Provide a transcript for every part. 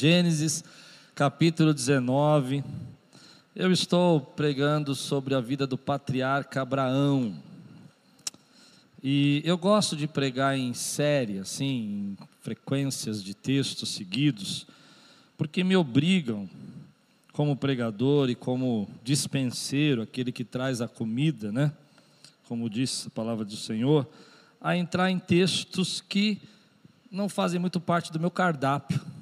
Gênesis, capítulo 19. Eu estou pregando sobre a vida do patriarca Abraão. E eu gosto de pregar em série, assim, em frequências de textos seguidos, porque me obrigam, como pregador e como dispenseiro, aquele que traz a comida, né? Como diz a palavra do Senhor, a entrar em textos que não fazem muito parte do meu cardápio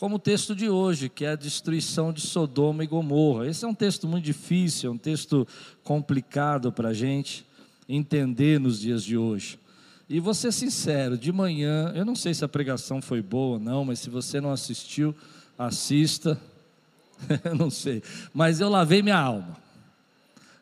como o texto de hoje, que é a destruição de Sodoma e Gomorra. Esse é um texto muito difícil, é um texto complicado para a gente entender nos dias de hoje. E vou ser sincero, de manhã, eu não sei se a pregação foi boa ou não, mas se você não assistiu, assista. eu não sei, mas eu lavei minha alma.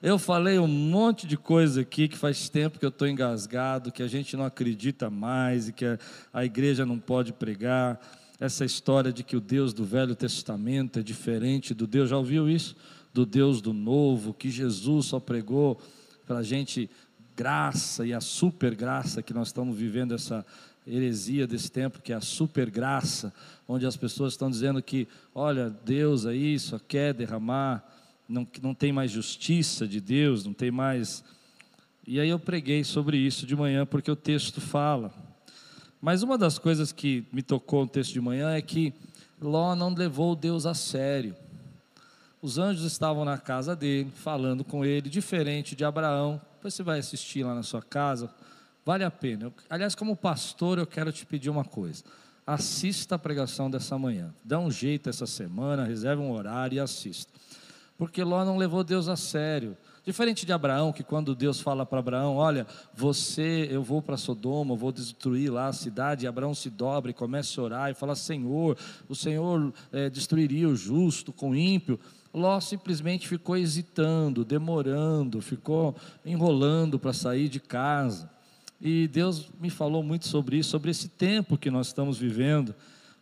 Eu falei um monte de coisa aqui que faz tempo que eu estou engasgado, que a gente não acredita mais e que a, a igreja não pode pregar essa história de que o Deus do Velho Testamento é diferente do Deus, já ouviu isso? Do Deus do Novo, que Jesus só pregou para a gente graça e a super graça que nós estamos vivendo essa heresia desse tempo, que é a super graça, onde as pessoas estão dizendo que, olha, Deus aí só quer derramar, não, não tem mais justiça de Deus, não tem mais. E aí eu preguei sobre isso de manhã, porque o texto fala. Mas uma das coisas que me tocou no texto de manhã é que Ló não levou Deus a sério. Os anjos estavam na casa dele, falando com ele, diferente de Abraão. Depois você vai assistir lá na sua casa, vale a pena. Eu, aliás, como pastor, eu quero te pedir uma coisa. Assista a pregação dessa manhã. Dá um jeito essa semana, reserve um horário e assista. Porque Ló não levou Deus a sério. Diferente de Abraão, que quando Deus fala para Abraão: Olha, você, eu vou para Sodoma, vou destruir lá a cidade. E Abraão se dobra e começa a orar e fala: Senhor, o Senhor é, destruiria o justo com o ímpio. Ló simplesmente ficou hesitando, demorando, ficou enrolando para sair de casa. E Deus me falou muito sobre isso, sobre esse tempo que nós estamos vivendo,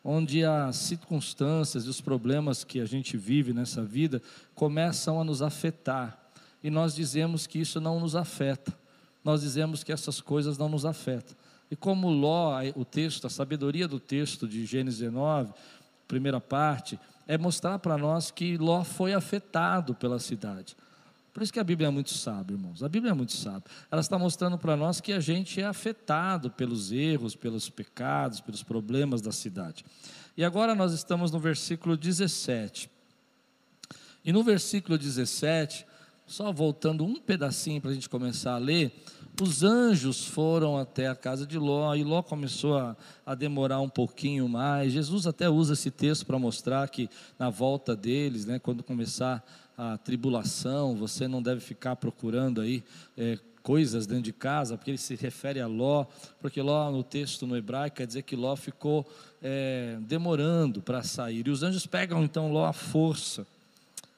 onde as circunstâncias e os problemas que a gente vive nessa vida começam a nos afetar e nós dizemos que isso não nos afeta. Nós dizemos que essas coisas não nos afetam. E como Ló, o texto, a sabedoria do texto de Gênesis 19, primeira parte, é mostrar para nós que Ló foi afetado pela cidade. Por isso que a Bíblia é muito sábia, irmãos. A Bíblia é muito sábia. Ela está mostrando para nós que a gente é afetado pelos erros, pelos pecados, pelos problemas da cidade. E agora nós estamos no versículo 17. E no versículo 17, só voltando um pedacinho para a gente começar a ler, os anjos foram até a casa de Ló, e Ló começou a, a demorar um pouquinho mais. Jesus até usa esse texto para mostrar que na volta deles, né, quando começar a tribulação, você não deve ficar procurando aí é, coisas dentro de casa, porque ele se refere a Ló, porque Ló no texto no hebraico quer dizer que Ló ficou é, demorando para sair. E os anjos pegam então Ló à força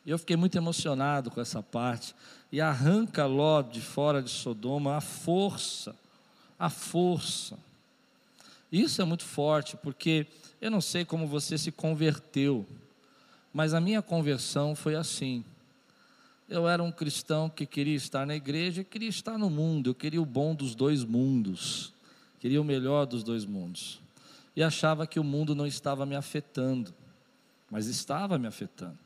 e eu fiquei muito emocionado com essa parte. E arranca Ló de fora de Sodoma a força, a força. Isso é muito forte, porque eu não sei como você se converteu, mas a minha conversão foi assim. Eu era um cristão que queria estar na igreja e queria estar no mundo, eu queria o bom dos dois mundos, queria o melhor dos dois mundos. E achava que o mundo não estava me afetando, mas estava me afetando.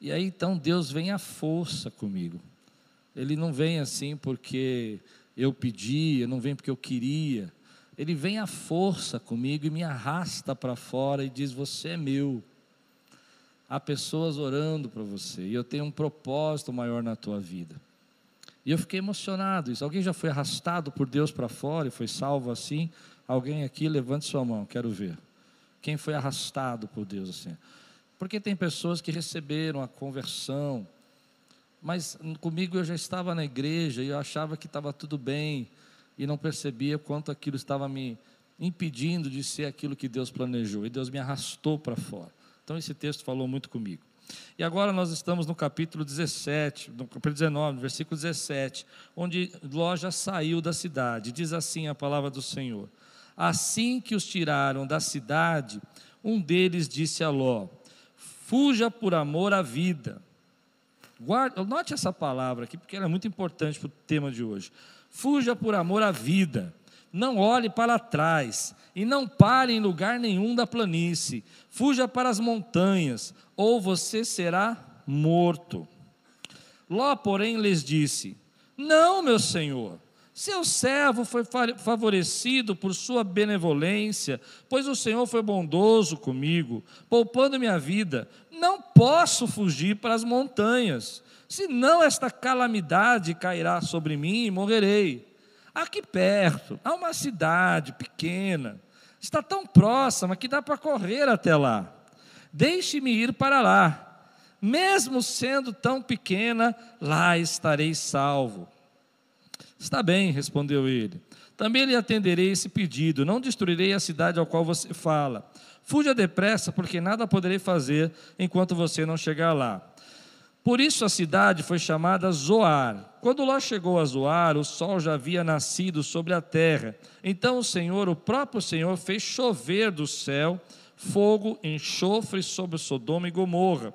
E aí então Deus vem à força comigo. Ele não vem assim porque eu pedi, não vem porque eu queria. Ele vem à força comigo e me arrasta para fora e diz: Você é meu. Há pessoas orando para você e eu tenho um propósito maior na tua vida. E eu fiquei emocionado. Isso. Alguém já foi arrastado por Deus para fora e foi salvo assim? Alguém aqui, levante sua mão, quero ver. Quem foi arrastado por Deus assim? Porque tem pessoas que receberam a conversão, mas comigo eu já estava na igreja e eu achava que estava tudo bem e não percebia quanto aquilo estava me impedindo de ser aquilo que Deus planejou e Deus me arrastou para fora. Então esse texto falou muito comigo. E agora nós estamos no capítulo 17, no capítulo 19, no versículo 17, onde Ló já saiu da cidade. Diz assim a palavra do Senhor: Assim que os tiraram da cidade, um deles disse a Ló: Fuja por amor à vida. Guarde, note essa palavra aqui, porque ela é muito importante para o tema de hoje. Fuja por amor à vida. Não olhe para trás e não pare em lugar nenhum da planície. Fuja para as montanhas, ou você será morto. Ló, porém, lhes disse: Não, meu senhor. Seu servo foi favorecido por sua benevolência, pois o Senhor foi bondoso comigo, poupando minha vida. Não posso fugir para as montanhas, senão esta calamidade cairá sobre mim e morrerei. Aqui perto, há uma cidade pequena, está tão próxima que dá para correr até lá. Deixe-me ir para lá. Mesmo sendo tão pequena, lá estarei salvo. Está bem, respondeu ele. Também lhe atenderei esse pedido. Não destruirei a cidade ao qual você fala. Fuja depressa, porque nada poderei fazer enquanto você não chegar lá. Por isso a cidade foi chamada Zoar. Quando Ló chegou a Zoar, o sol já havia nascido sobre a terra. Então o Senhor, o próprio Senhor, fez chover do céu fogo, enxofre sobre Sodoma e Gomorra.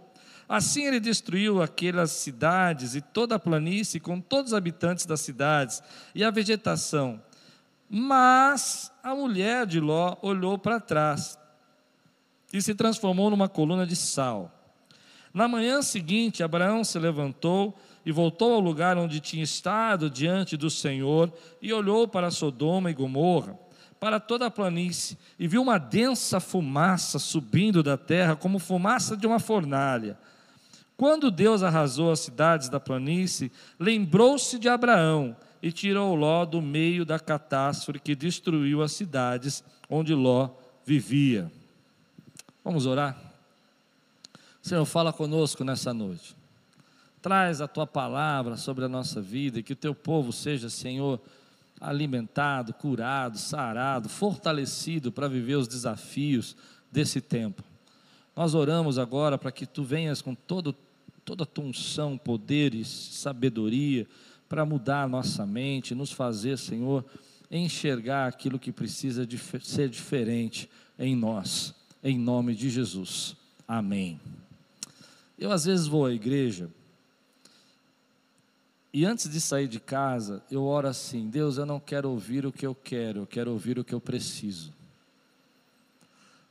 Assim ele destruiu aquelas cidades e toda a planície, com todos os habitantes das cidades e a vegetação. Mas a mulher de Ló olhou para trás e se transformou numa coluna de sal. Na manhã seguinte, Abraão se levantou e voltou ao lugar onde tinha estado diante do Senhor e olhou para Sodoma e Gomorra, para toda a planície, e viu uma densa fumaça subindo da terra, como fumaça de uma fornalha. Quando Deus arrasou as cidades da planície, lembrou-se de Abraão e tirou Ló do meio da catástrofe que destruiu as cidades onde Ló vivia. Vamos orar? Senhor, fala conosco nessa noite. Traz a tua palavra sobre a nossa vida e que o teu povo seja, Senhor, alimentado, curado, sarado, fortalecido para viver os desafios desse tempo. Nós oramos agora para que tu venhas com todo, toda a tua unção, poderes, sabedoria, para mudar a nossa mente, nos fazer, Senhor, enxergar aquilo que precisa de ser diferente em nós, em nome de Jesus. Amém. Eu às vezes vou à igreja e antes de sair de casa, eu oro assim: Deus, eu não quero ouvir o que eu quero, eu quero ouvir o que eu preciso.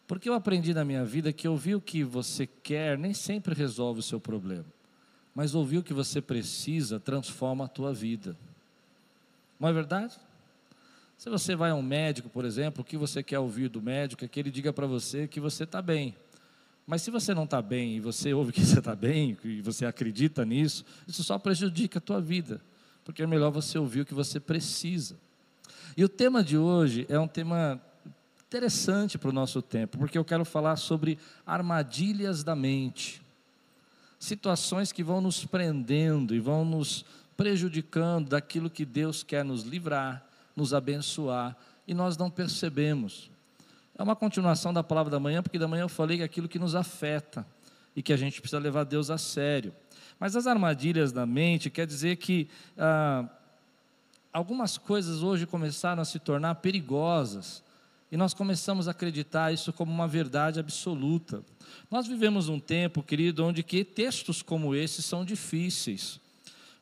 Porque eu aprendi na minha vida que ouvir o que você quer nem sempre resolve o seu problema, mas ouvir o que você precisa transforma a tua vida. Não é verdade? Se você vai a um médico, por exemplo, o que você quer ouvir do médico é que ele diga para você que você está bem. Mas se você não está bem e você ouve que você está bem e você acredita nisso, isso só prejudica a tua vida, porque é melhor você ouvir o que você precisa. E o tema de hoje é um tema interessante para o nosso tempo, porque eu quero falar sobre armadilhas da mente, situações que vão nos prendendo e vão nos prejudicando daquilo que Deus quer nos livrar, nos abençoar, e nós não percebemos. É uma continuação da palavra da manhã, porque da manhã eu falei é aquilo que nos afeta e que a gente precisa levar Deus a sério. Mas as armadilhas da mente quer dizer que ah, algumas coisas hoje começaram a se tornar perigosas e nós começamos a acreditar isso como uma verdade absoluta. Nós vivemos um tempo, querido, onde que textos como esse são difíceis,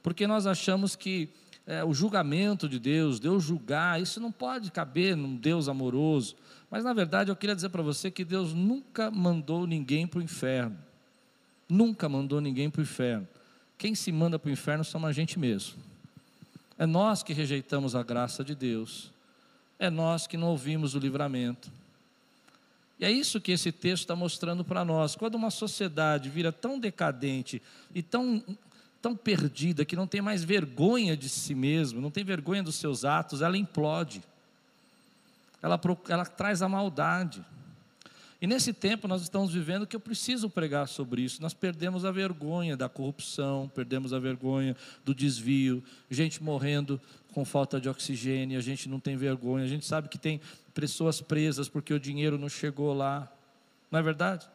porque nós achamos que é, o julgamento de Deus, Deus julgar, isso não pode caber num Deus amoroso. Mas na verdade eu queria dizer para você que Deus nunca mandou ninguém para o inferno. Nunca mandou ninguém para o inferno. Quem se manda para o inferno somos a gente mesmo. É nós que rejeitamos a graça de Deus. É nós que não ouvimos o livramento. E é isso que esse texto está mostrando para nós. Quando uma sociedade vira tão decadente e tão, tão perdida que não tem mais vergonha de si mesmo, não tem vergonha dos seus atos, ela implode ela, ela traz a maldade. E nesse tempo nós estamos vivendo que eu preciso pregar sobre isso. Nós perdemos a vergonha da corrupção, perdemos a vergonha do desvio, gente morrendo com falta de oxigênio, a gente não tem vergonha, a gente sabe que tem pessoas presas porque o dinheiro não chegou lá. Não é verdade?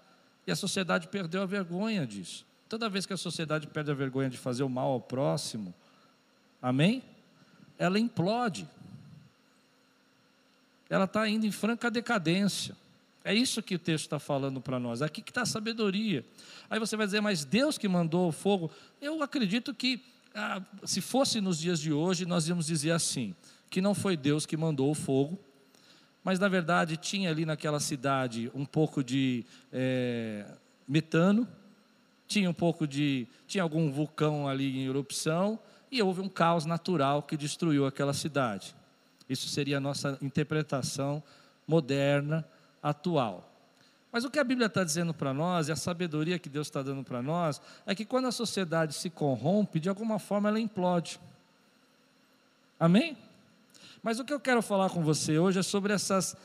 E a sociedade perdeu a vergonha disso. Toda vez que a sociedade perde a vergonha de fazer o mal ao próximo, amém? Ela implode ela está indo em franca decadência. É isso que o texto está falando para nós. Aqui que está a sabedoria. Aí você vai dizer, mas Deus que mandou o fogo. Eu acredito que ah, se fosse nos dias de hoje, nós íamos dizer assim: que não foi Deus que mandou o fogo, mas na verdade tinha ali naquela cidade um pouco de é, metano, tinha um pouco de. tinha algum vulcão ali em erupção, e houve um caos natural que destruiu aquela cidade. Isso seria a nossa interpretação moderna, atual. Mas o que a Bíblia está dizendo para nós, e a sabedoria que Deus está dando para nós, é que quando a sociedade se corrompe, de alguma forma ela implode. Amém? Mas o que eu quero falar com você hoje é sobre essas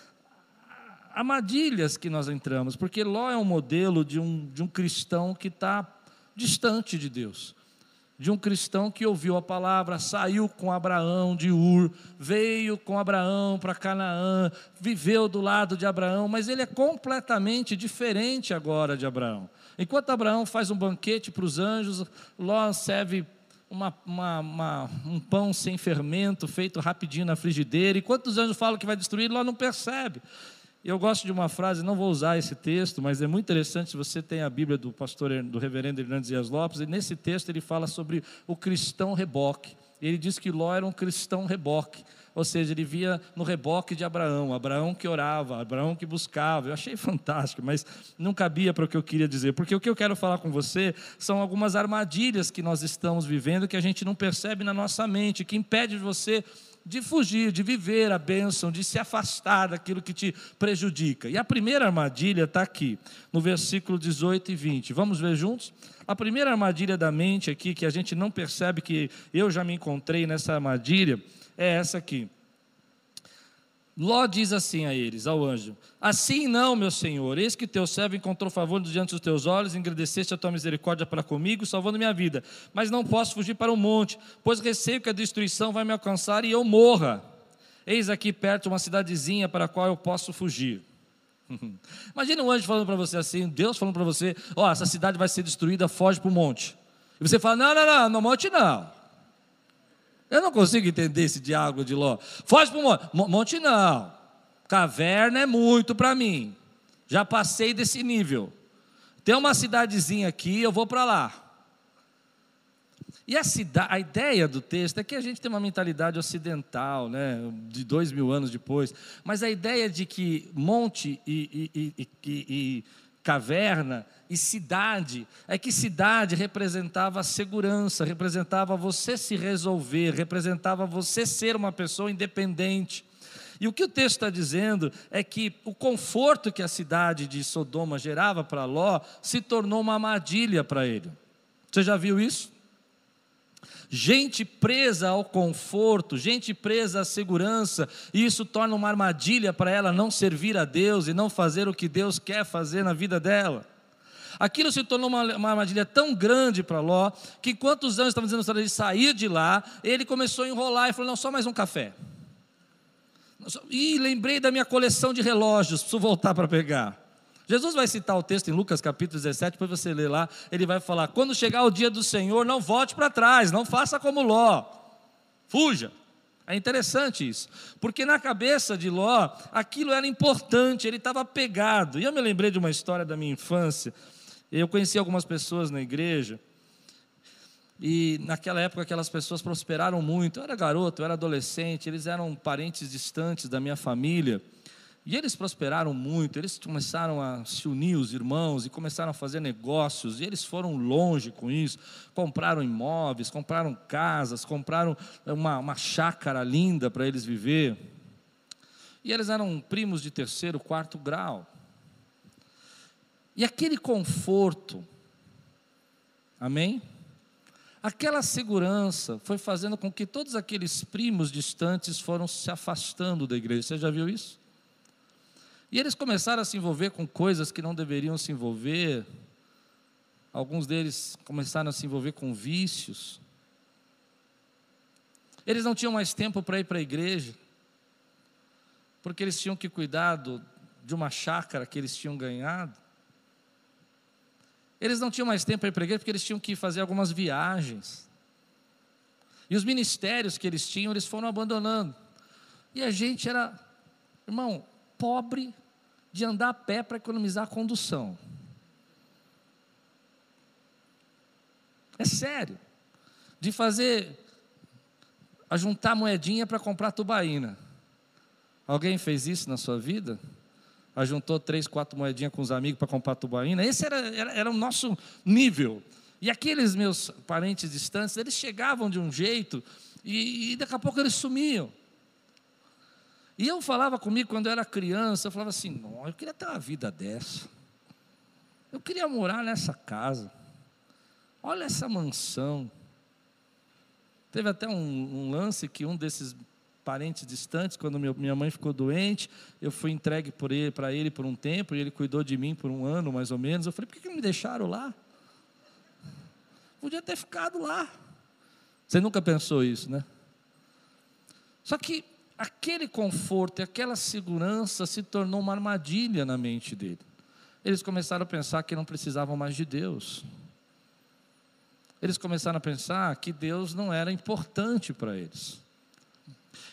armadilhas que nós entramos, porque Ló é um modelo de um, de um cristão que está distante de Deus de um cristão que ouviu a palavra, saiu com Abraão de Ur, veio com Abraão para Canaã, viveu do lado de Abraão, mas ele é completamente diferente agora de Abraão. Enquanto Abraão faz um banquete para os anjos, Ló serve uma, uma, uma, um pão sem fermento, feito rapidinho na frigideira, e quando os anjos falam que vai destruir, Ló não percebe. Eu gosto de uma frase, não vou usar esse texto, mas é muito interessante se você tem a Bíblia do pastor, do reverendo Hernandes Dias Lopes, e nesse texto ele fala sobre o cristão reboque. Ele diz que Ló era um cristão reboque, ou seja, ele via no reboque de Abraão, Abraão que orava, Abraão que buscava. Eu achei fantástico, mas não cabia para o que eu queria dizer, porque o que eu quero falar com você são algumas armadilhas que nós estamos vivendo que a gente não percebe na nossa mente, que impede você de fugir, de viver a bênção, de se afastar daquilo que te prejudica. E a primeira armadilha está aqui, no versículo 18 e 20. Vamos ver juntos? A primeira armadilha da mente aqui, que a gente não percebe que eu já me encontrei nessa armadilha, é essa aqui. Ló diz assim a eles, ao anjo: Assim não, meu senhor, eis que teu servo encontrou favor diante dos teus olhos, engrandeceste a tua misericórdia para comigo, salvando minha vida. Mas não posso fugir para o monte, pois receio que a destruição vai me alcançar e eu morra. Eis aqui perto uma cidadezinha para a qual eu posso fugir. Imagina um anjo falando para você assim, Deus falando para você: Ó, oh, essa cidade vai ser destruída, foge para o monte. E você fala: Não, não, não, no monte não. Eu não consigo entender esse diálogo de Ló. Foge para o monte. Monte não. Caverna é muito para mim. Já passei desse nível. Tem uma cidadezinha aqui, eu vou para lá. E a, cidade, a ideia do texto é que a gente tem uma mentalidade ocidental, né, de dois mil anos depois, mas a ideia de que monte e, e, e, e caverna e cidade, é que cidade representava segurança, representava você se resolver, representava você ser uma pessoa independente. E o que o texto está dizendo é que o conforto que a cidade de Sodoma gerava para Ló se tornou uma armadilha para ele. Você já viu isso? Gente presa ao conforto, gente presa à segurança, e isso torna uma armadilha para ela não servir a Deus e não fazer o que Deus quer fazer na vida dela. Aquilo se tornou uma, uma armadilha tão grande para Ló, que enquanto os anjos estavam dizendo para ele sair de lá, ele começou a enrolar e falou: Não, só mais um café. E lembrei da minha coleção de relógios, preciso voltar para pegar. Jesus vai citar o texto em Lucas capítulo 17, depois você lê lá, ele vai falar: quando chegar o dia do Senhor, não volte para trás, não faça como Ló, fuja. É interessante isso, porque na cabeça de Ló, aquilo era importante, ele estava pegado. E eu me lembrei de uma história da minha infância. Eu conheci algumas pessoas na igreja, e naquela época aquelas pessoas prosperaram muito. Eu era garoto, eu era adolescente, eles eram parentes distantes da minha família. E eles prosperaram muito, eles começaram a se unir os irmãos e começaram a fazer negócios, e eles foram longe com isso. Compraram imóveis, compraram casas, compraram uma, uma chácara linda para eles viver. E eles eram primos de terceiro, quarto grau. E aquele conforto, amém? Aquela segurança foi fazendo com que todos aqueles primos distantes foram se afastando da igreja. Você já viu isso? E eles começaram a se envolver com coisas que não deveriam se envolver. Alguns deles começaram a se envolver com vícios. Eles não tinham mais tempo para ir para a igreja, porque eles tinham que cuidar do, de uma chácara que eles tinham ganhado. Eles não tinham mais tempo para ir para a igreja, porque eles tinham que fazer algumas viagens. E os ministérios que eles tinham, eles foram abandonando. E a gente era, irmão, pobre de andar a pé para economizar a condução. É sério. de fazer, a juntar moedinha para comprar tubaína. Alguém fez isso na sua vida? Ajuntou três, quatro moedinhas com os amigos para comprar tubaína? Esse era, era, era o nosso nível. E aqueles meus parentes distantes, eles chegavam de um jeito e, e daqui a pouco eles sumiam. E eu falava comigo quando eu era criança, eu falava assim, não, eu queria ter uma vida dessa. Eu queria morar nessa casa. Olha essa mansão. Teve até um, um lance que um desses parentes distantes, quando meu, minha mãe ficou doente, eu fui entregue para ele, ele por um tempo, e ele cuidou de mim por um ano, mais ou menos. Eu falei, por que, que me deixaram lá? Podia ter ficado lá. Você nunca pensou isso, né? Só que aquele conforto e aquela segurança se tornou uma armadilha na mente dele. Eles começaram a pensar que não precisavam mais de Deus. Eles começaram a pensar que Deus não era importante para eles.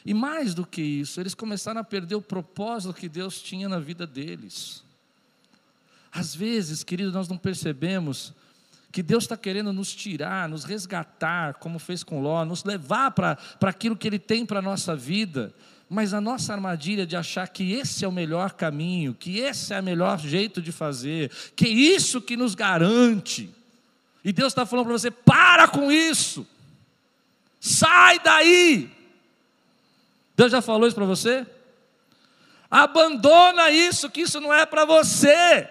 E mais do que isso, eles começaram a perder o propósito que Deus tinha na vida deles. Às vezes, querido, nós não percebemos que Deus está querendo nos tirar, nos resgatar, como fez com Ló, nos levar para aquilo que Ele tem para a nossa vida, mas a nossa armadilha de achar que esse é o melhor caminho, que esse é o melhor jeito de fazer, que é isso que nos garante. E Deus está falando para você: para com isso, sai daí. Deus já falou isso para você? Abandona isso, que isso não é para você.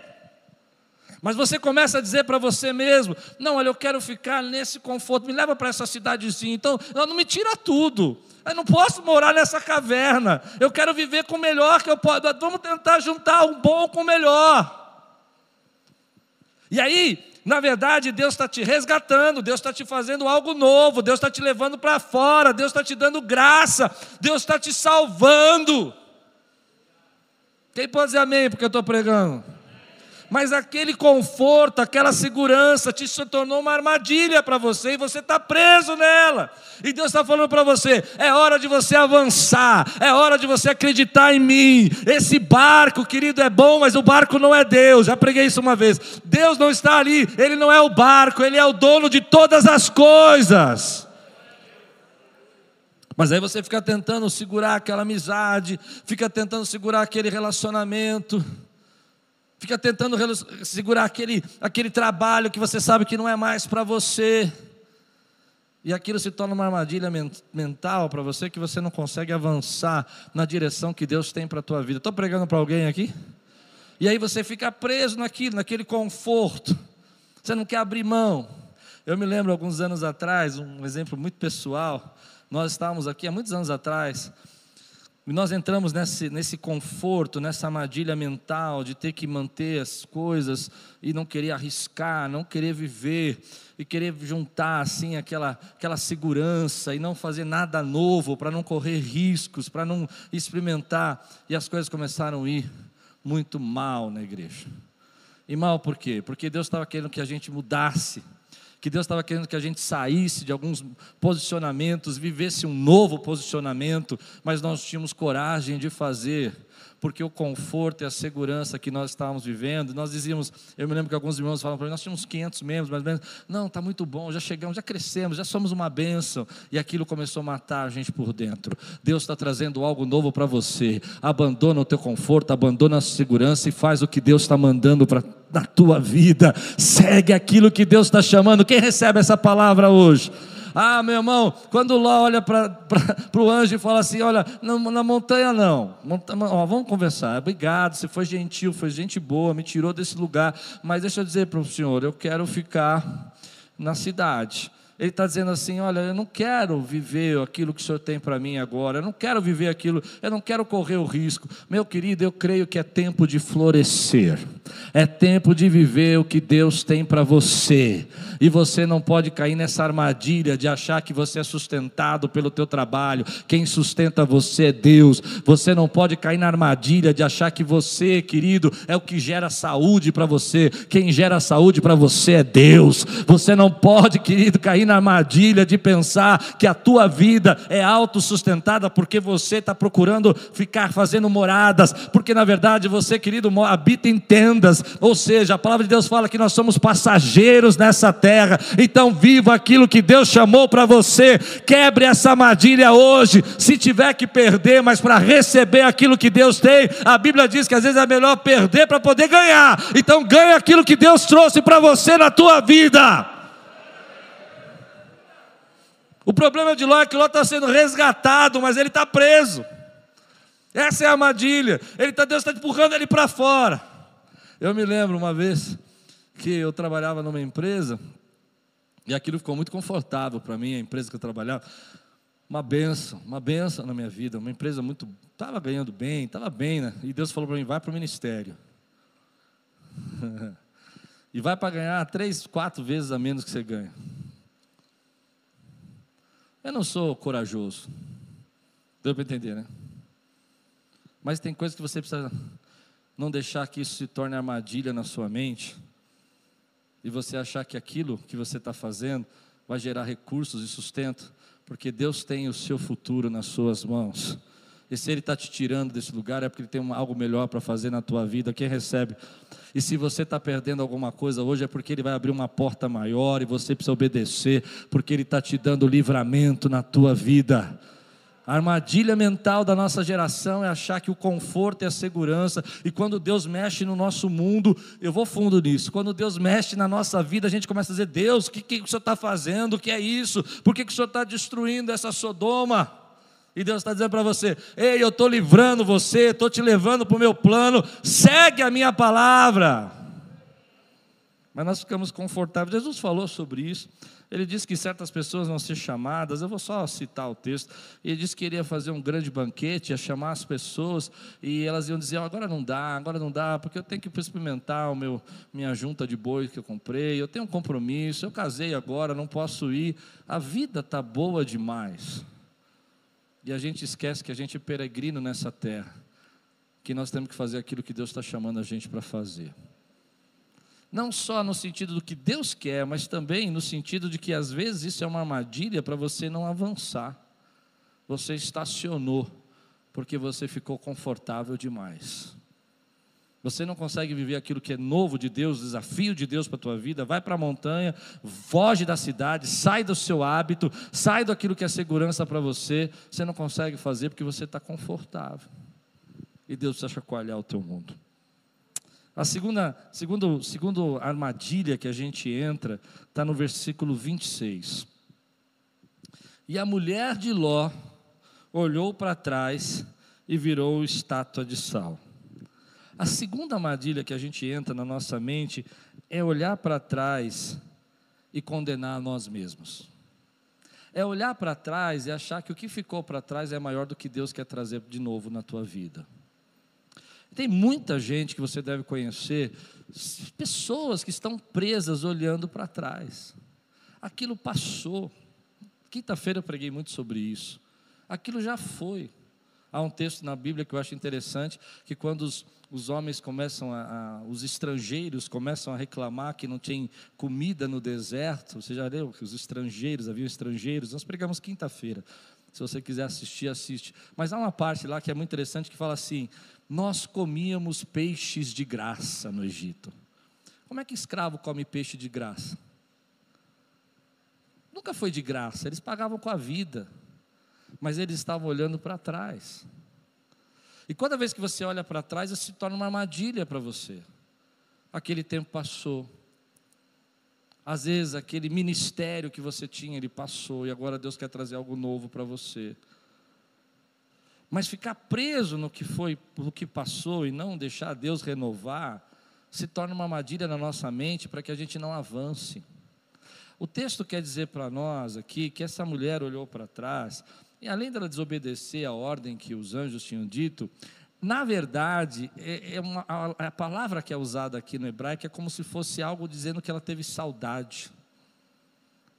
Mas você começa a dizer para você mesmo: não, olha, eu quero ficar nesse conforto, me leva para essa cidadezinha, então não me tira tudo. Eu não posso morar nessa caverna. Eu quero viver com o melhor que eu posso. Vamos tentar juntar o bom com o melhor. E aí, na verdade, Deus está te resgatando, Deus está te fazendo algo novo, Deus está te levando para fora, Deus está te dando graça, Deus está te salvando. Quem pode dizer amém porque eu estou pregando? Mas aquele conforto, aquela segurança te se tornou uma armadilha para você e você está preso nela. E Deus está falando para você: é hora de você avançar, é hora de você acreditar em mim. Esse barco, querido, é bom, mas o barco não é Deus. Já preguei isso uma vez. Deus não está ali, Ele não é o barco, Ele é o dono de todas as coisas. Mas aí você fica tentando segurar aquela amizade, fica tentando segurar aquele relacionamento fica tentando segurar aquele, aquele trabalho que você sabe que não é mais para você. E aquilo se torna uma armadilha mental para você que você não consegue avançar na direção que Deus tem para a tua vida. Estou pregando para alguém aqui? E aí você fica preso naquilo, naquele conforto. Você não quer abrir mão. Eu me lembro alguns anos atrás, um exemplo muito pessoal. Nós estávamos aqui há muitos anos atrás e nós entramos nesse, nesse conforto, nessa armadilha mental de ter que manter as coisas e não querer arriscar, não querer viver e querer juntar assim aquela, aquela segurança e não fazer nada novo para não correr riscos, para não experimentar. E as coisas começaram a ir muito mal na igreja. E mal por quê? Porque Deus estava querendo que a gente mudasse que Deus estava querendo que a gente saísse de alguns posicionamentos, vivesse um novo posicionamento, mas nós tínhamos coragem de fazer porque o conforto e a segurança que nós estávamos vivendo, nós dizíamos, eu me lembro que alguns irmãos falavam para mim, nós tínhamos 500 membros, mais ou menos, não, está muito bom, já chegamos, já crescemos, já somos uma bênção, e aquilo começou a matar a gente por dentro. Deus está trazendo algo novo para você, abandona o teu conforto, abandona a segurança e faz o que Deus está mandando para na tua vida, segue aquilo que Deus está chamando. Quem recebe essa palavra hoje? Ah, meu irmão, quando Ló olha para o anjo e fala assim: Olha, na, na montanha não, ó, vamos conversar. Obrigado, você foi gentil, foi gente boa, me tirou desse lugar, mas deixa eu dizer para o senhor: eu quero ficar na cidade. Ele está dizendo assim: Olha, eu não quero viver aquilo que o Senhor tem para mim agora, eu não quero viver aquilo, eu não quero correr o risco. Meu querido, eu creio que é tempo de florescer, é tempo de viver o que Deus tem para você e você não pode cair nessa armadilha de achar que você é sustentado pelo teu trabalho. Quem sustenta você é Deus. Você não pode cair na armadilha de achar que você, querido, é o que gera saúde para você. Quem gera saúde para você é Deus. Você não pode, querido, cair na armadilha de pensar que a tua vida é autossustentada porque você está procurando ficar fazendo moradas, porque na verdade você, querido, habita em tendas Ou seja, a palavra de Deus fala que nós somos passageiros nessa terra. Então, viva aquilo que Deus chamou para você. Quebre essa armadilha hoje. Se tiver que perder, mas para receber aquilo que Deus tem, a Bíblia diz que às vezes é melhor perder para poder ganhar. Então, ganhe aquilo que Deus trouxe para você na tua vida. O problema de Ló é que Ló está sendo resgatado, mas ele está preso. Essa é a armadilha. Ele tá, Deus está empurrando ele para fora. Eu me lembro uma vez que eu trabalhava numa empresa e aquilo ficou muito confortável para mim, a empresa que eu trabalhava. Uma benção, uma benção na minha vida, uma empresa muito. Estava ganhando bem, estava bem, né? E Deus falou para mim: vai para o ministério. e vai para ganhar três, quatro vezes a menos que você ganha. Eu não sou corajoso. Deu para entender, né? Mas tem coisas que você precisa não deixar que isso se torne armadilha na sua mente e você achar que aquilo que você está fazendo vai gerar recursos e sustento, porque Deus tem o seu futuro nas suas mãos. E se Ele está te tirando desse lugar, é porque Ele tem algo melhor para fazer na tua vida. Quem recebe? E se você está perdendo alguma coisa hoje, é porque Ele vai abrir uma porta maior e você precisa obedecer, porque Ele está te dando livramento na tua vida. A armadilha mental da nossa geração é achar que o conforto é a segurança, e quando Deus mexe no nosso mundo, eu vou fundo nisso. Quando Deus mexe na nossa vida, a gente começa a dizer: Deus, o que, que o Senhor está fazendo? O que é isso? Por que, que o Senhor está destruindo essa Sodoma? E Deus está dizendo para você: Ei, eu estou livrando você, estou te levando para o meu plano, segue a minha palavra. Mas nós ficamos confortáveis. Jesus falou sobre isso. Ele disse que certas pessoas vão ser chamadas, eu vou só citar o texto. Ele disse que iria fazer um grande banquete, ia chamar as pessoas, e elas iam dizer: agora não dá, agora não dá, porque eu tenho que experimentar o meu, minha junta de boi que eu comprei, eu tenho um compromisso, eu casei agora, não posso ir. A vida está boa demais. E a gente esquece que a gente é peregrino nessa terra, que nós temos que fazer aquilo que Deus está chamando a gente para fazer. Não só no sentido do que Deus quer, mas também no sentido de que às vezes isso é uma armadilha para você não avançar. Você estacionou porque você ficou confortável demais. Você não consegue viver aquilo que é novo de Deus, desafio de Deus para a tua vida, vai para a montanha, foge da cidade, sai do seu hábito, sai daquilo que é segurança para você. Você não consegue fazer porque você está confortável. E Deus precisa chacoalhar o teu mundo. A segunda, segundo, segundo armadilha que a gente entra está no versículo 26. E a mulher de Ló olhou para trás e virou estátua de sal. A segunda armadilha que a gente entra na nossa mente é olhar para trás e condenar a nós mesmos. É olhar para trás e achar que o que ficou para trás é maior do que Deus quer trazer de novo na tua vida. Tem muita gente que você deve conhecer, pessoas que estão presas olhando para trás. Aquilo passou. Quinta-feira eu preguei muito sobre isso. Aquilo já foi. Há um texto na Bíblia que eu acho interessante, que quando os, os homens começam a, a, os estrangeiros começam a reclamar que não tem comida no deserto, você já leu que os estrangeiros, haviam estrangeiros, nós pregamos quinta-feira, se você quiser assistir, assiste. Mas há uma parte lá que é muito interessante que fala assim: nós comíamos peixes de graça no Egito. Como é que escravo come peixe de graça? Nunca foi de graça, eles pagavam com a vida, mas eles estavam olhando para trás. E toda vez que você olha para trás, isso se torna uma armadilha para você. Aquele tempo passou. Às vezes aquele ministério que você tinha, ele passou e agora Deus quer trazer algo novo para você. Mas ficar preso no que foi, no que passou e não deixar Deus renovar, se torna uma armadilha na nossa mente para que a gente não avance. O texto quer dizer para nós aqui que essa mulher olhou para trás e além dela desobedecer a ordem que os anjos tinham dito, na verdade, é, é uma, a, a palavra que é usada aqui no hebraico é como se fosse algo dizendo que ela teve saudade.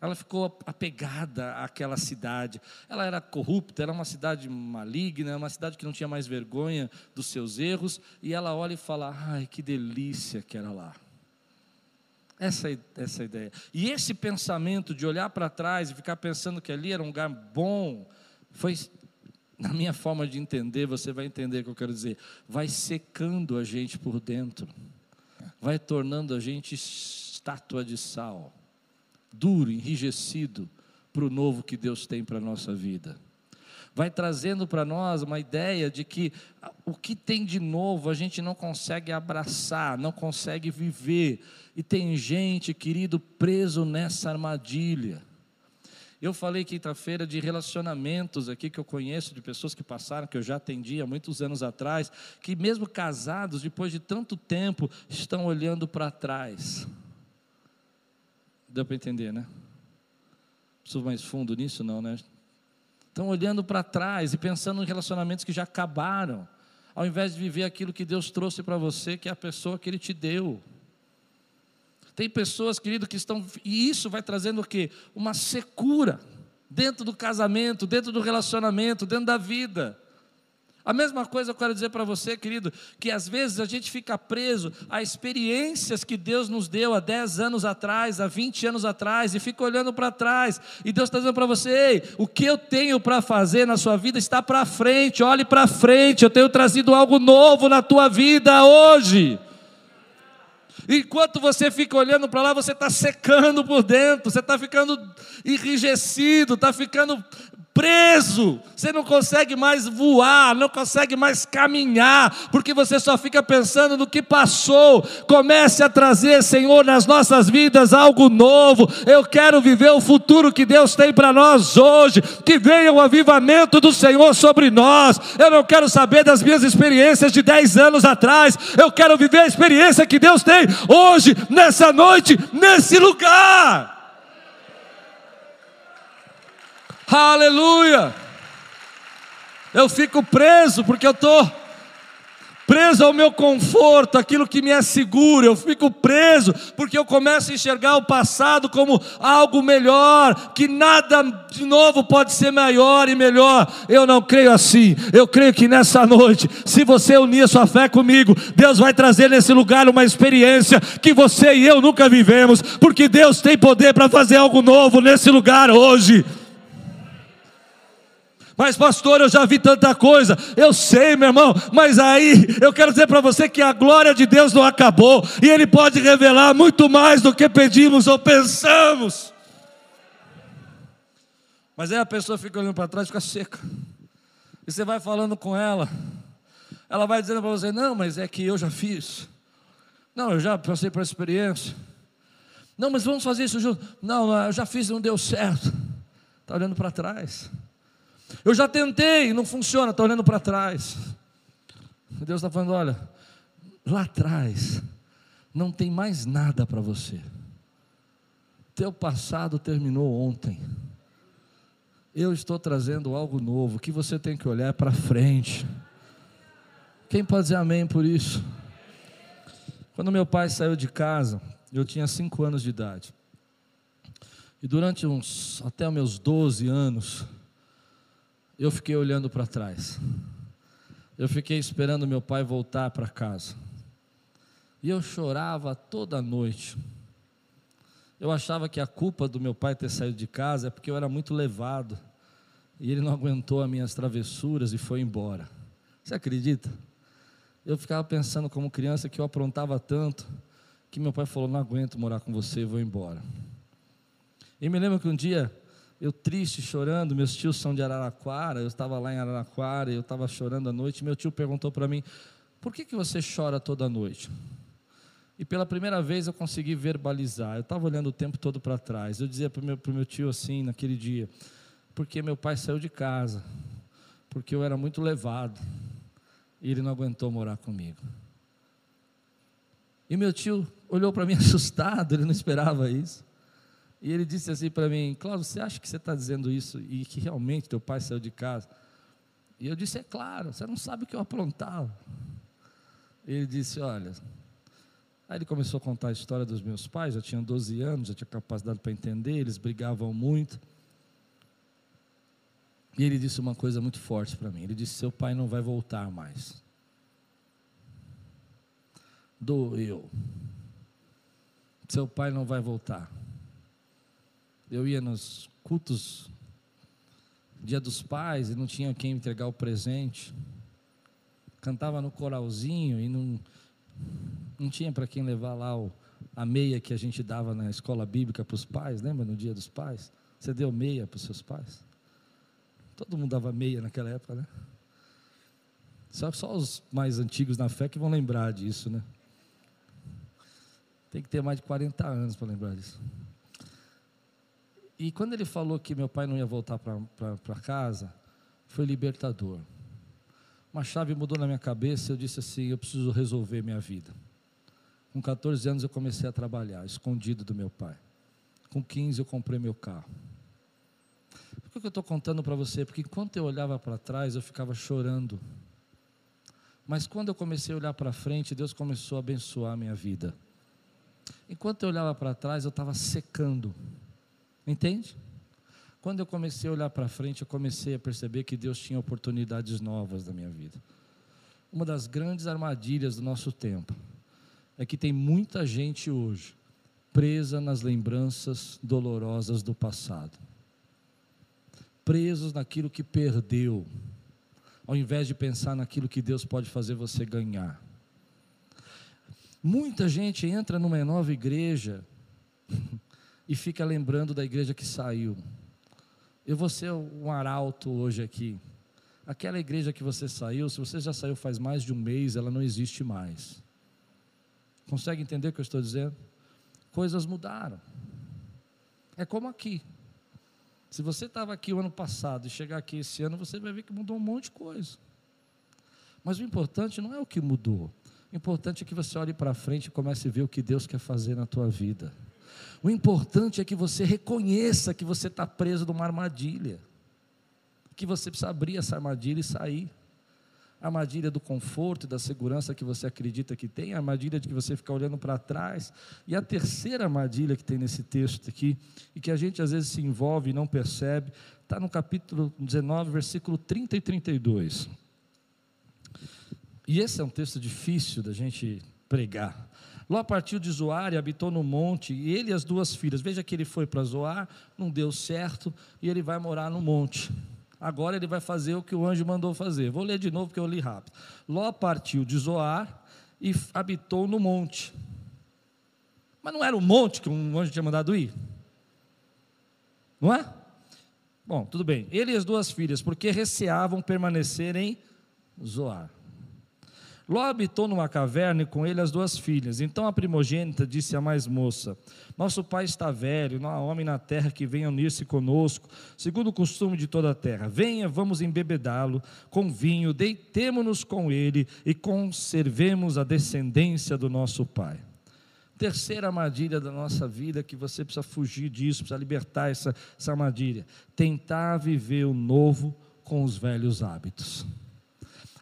Ela ficou apegada àquela cidade. Ela era corrupta, era uma cidade maligna, uma cidade que não tinha mais vergonha dos seus erros. E ela olha e fala: ai, que delícia que era lá. Essa, essa ideia. E esse pensamento de olhar para trás e ficar pensando que ali era um lugar bom, foi, na minha forma de entender, você vai entender o que eu quero dizer, vai secando a gente por dentro. vai tornando a gente estátua de sal, duro, enrijecido para o novo que Deus tem para a nossa vida. Vai trazendo para nós uma ideia de que o que tem de novo a gente não consegue abraçar, não consegue viver. E tem gente, querido, preso nessa armadilha. Eu falei quinta-feira de relacionamentos aqui que eu conheço, de pessoas que passaram, que eu já atendi há muitos anos atrás, que mesmo casados, depois de tanto tempo, estão olhando para trás. Deu para entender, né? Preciso mais fundo nisso, não, né? Estão olhando para trás e pensando em relacionamentos que já acabaram, ao invés de viver aquilo que Deus trouxe para você, que é a pessoa que Ele te deu. Tem pessoas, querido, que estão. E isso vai trazendo o quê? Uma secura dentro do casamento, dentro do relacionamento, dentro da vida. A mesma coisa eu quero dizer para você, querido, que às vezes a gente fica preso a experiências que Deus nos deu há 10 anos atrás, há 20 anos atrás, e fica olhando para trás, e Deus está dizendo para você: ei, o que eu tenho para fazer na sua vida está para frente, olhe para frente, eu tenho trazido algo novo na tua vida hoje. Enquanto você fica olhando para lá, você está secando por dentro, você está ficando enrijecido, está ficando preso, você não consegue mais voar, não consegue mais caminhar, porque você só fica pensando no que passou. Comece a trazer, Senhor, nas nossas vidas algo novo. Eu quero viver o futuro que Deus tem para nós hoje, que venha o avivamento do Senhor sobre nós. Eu não quero saber das minhas experiências de 10 anos atrás, eu quero viver a experiência que Deus tem hoje, nessa noite, nesse lugar. Aleluia! Eu fico preso porque eu estou preso ao meu conforto, aquilo que me é seguro, eu fico preso porque eu começo a enxergar o passado como algo melhor, que nada de novo pode ser maior e melhor. Eu não creio assim. Eu creio que nessa noite, se você unir a sua fé comigo, Deus vai trazer nesse lugar uma experiência que você e eu nunca vivemos, porque Deus tem poder para fazer algo novo nesse lugar hoje. Mas, pastor, eu já vi tanta coisa. Eu sei, meu irmão, mas aí eu quero dizer para você que a glória de Deus não acabou e Ele pode revelar muito mais do que pedimos ou pensamos. Mas aí a pessoa fica olhando para trás e fica seca. E você vai falando com ela, ela vai dizendo para você: Não, mas é que eu já fiz. Não, eu já passei por experiência. Não, mas vamos fazer isso junto. Não, eu já fiz e não deu certo. Está olhando para trás. Eu já tentei, não funciona, está olhando para trás. Deus está falando: olha, lá atrás não tem mais nada para você. Teu passado terminou ontem. Eu estou trazendo algo novo que você tem que olhar para frente. Quem pode dizer amém por isso? Quando meu pai saiu de casa, eu tinha cinco anos de idade. E durante uns, até meus 12 anos, eu fiquei olhando para trás. Eu fiquei esperando meu pai voltar para casa. E eu chorava toda noite. Eu achava que a culpa do meu pai ter saído de casa é porque eu era muito levado. E ele não aguentou as minhas travessuras e foi embora. Você acredita? Eu ficava pensando como criança que eu aprontava tanto que meu pai falou: Não aguento morar com você, vou embora. E me lembro que um dia eu triste, chorando, meus tios são de Araraquara, eu estava lá em Araraquara, eu estava chorando à noite, meu tio perguntou para mim, por que, que você chora toda noite? E pela primeira vez eu consegui verbalizar, eu estava olhando o tempo todo para trás, eu dizia para o meu, meu tio assim, naquele dia, porque meu pai saiu de casa, porque eu era muito levado, e ele não aguentou morar comigo. E meu tio olhou para mim assustado, ele não esperava isso. E ele disse assim para mim: Cláudio, você acha que você está dizendo isso e que realmente teu pai saiu de casa? E eu disse: É claro, você não sabe o que eu aprontava. Ele disse: Olha. Aí ele começou a contar a história dos meus pais, já tinham 12 anos, já tinha capacidade para entender, eles brigavam muito. E ele disse uma coisa muito forte para mim: Ele disse: Seu pai não vai voltar mais. Doeu. Seu pai não vai voltar. Eu ia nos cultos, dia dos pais, e não tinha quem entregar o presente. Cantava no coralzinho e não. Não tinha para quem levar lá o, a meia que a gente dava na escola bíblica para os pais, lembra no dia dos pais? Você deu meia para os seus pais? Todo mundo dava meia naquela época, né? Só, só os mais antigos na fé que vão lembrar disso, né? Tem que ter mais de 40 anos para lembrar disso. E quando ele falou que meu pai não ia voltar para casa, foi libertador. Uma chave mudou na minha cabeça, eu disse assim: eu preciso resolver minha vida. Com 14 anos eu comecei a trabalhar, escondido do meu pai. Com 15 eu comprei meu carro. Por que eu estou contando para você? Porque enquanto eu olhava para trás, eu ficava chorando. Mas quando eu comecei a olhar para frente, Deus começou a abençoar a minha vida. Enquanto eu olhava para trás, eu estava secando. Entende? Quando eu comecei a olhar para frente, eu comecei a perceber que Deus tinha oportunidades novas na minha vida. Uma das grandes armadilhas do nosso tempo é que tem muita gente hoje presa nas lembranças dolorosas do passado, presos naquilo que perdeu, ao invés de pensar naquilo que Deus pode fazer você ganhar. Muita gente entra numa nova igreja e fica lembrando da igreja que saiu. Eu vou ser um arauto hoje aqui. Aquela igreja que você saiu, se você já saiu faz mais de um mês, ela não existe mais. Consegue entender o que eu estou dizendo? Coisas mudaram. É como aqui. Se você estava aqui o ano passado e chegar aqui esse ano, você vai ver que mudou um monte de coisa. Mas o importante não é o que mudou, o importante é que você olhe para frente e comece a ver o que Deus quer fazer na tua vida. O importante é que você reconheça que você está preso numa armadilha, que você precisa abrir essa armadilha e sair. A armadilha do conforto e da segurança que você acredita que tem, a armadilha de que você fica olhando para trás. E a terceira armadilha que tem nesse texto aqui, e que a gente às vezes se envolve e não percebe, está no capítulo 19, versículo 30 e 32. E esse é um texto difícil da gente pregar. Ló partiu de Zoar e habitou no monte, e ele e as duas filhas. Veja que ele foi para Zoar, não deu certo, e ele vai morar no monte. Agora ele vai fazer o que o anjo mandou fazer. Vou ler de novo porque eu li rápido. Ló partiu de Zoar e habitou no monte. Mas não era o monte que um anjo tinha mandado ir? Não é? Bom, tudo bem. Ele e as duas filhas, porque receavam permanecer em Zoar. Ló habitou numa caverna e com ele as duas filhas. Então a primogênita disse à mais moça: Nosso pai está velho, não há homem na terra que venha unir-se conosco, segundo o costume de toda a terra. Venha, vamos embebedá-lo com vinho, deitemo-nos com ele e conservemos a descendência do nosso pai. Terceira armadilha da nossa vida que você precisa fugir disso, precisa libertar essa, essa armadilha. Tentar viver o novo com os velhos hábitos.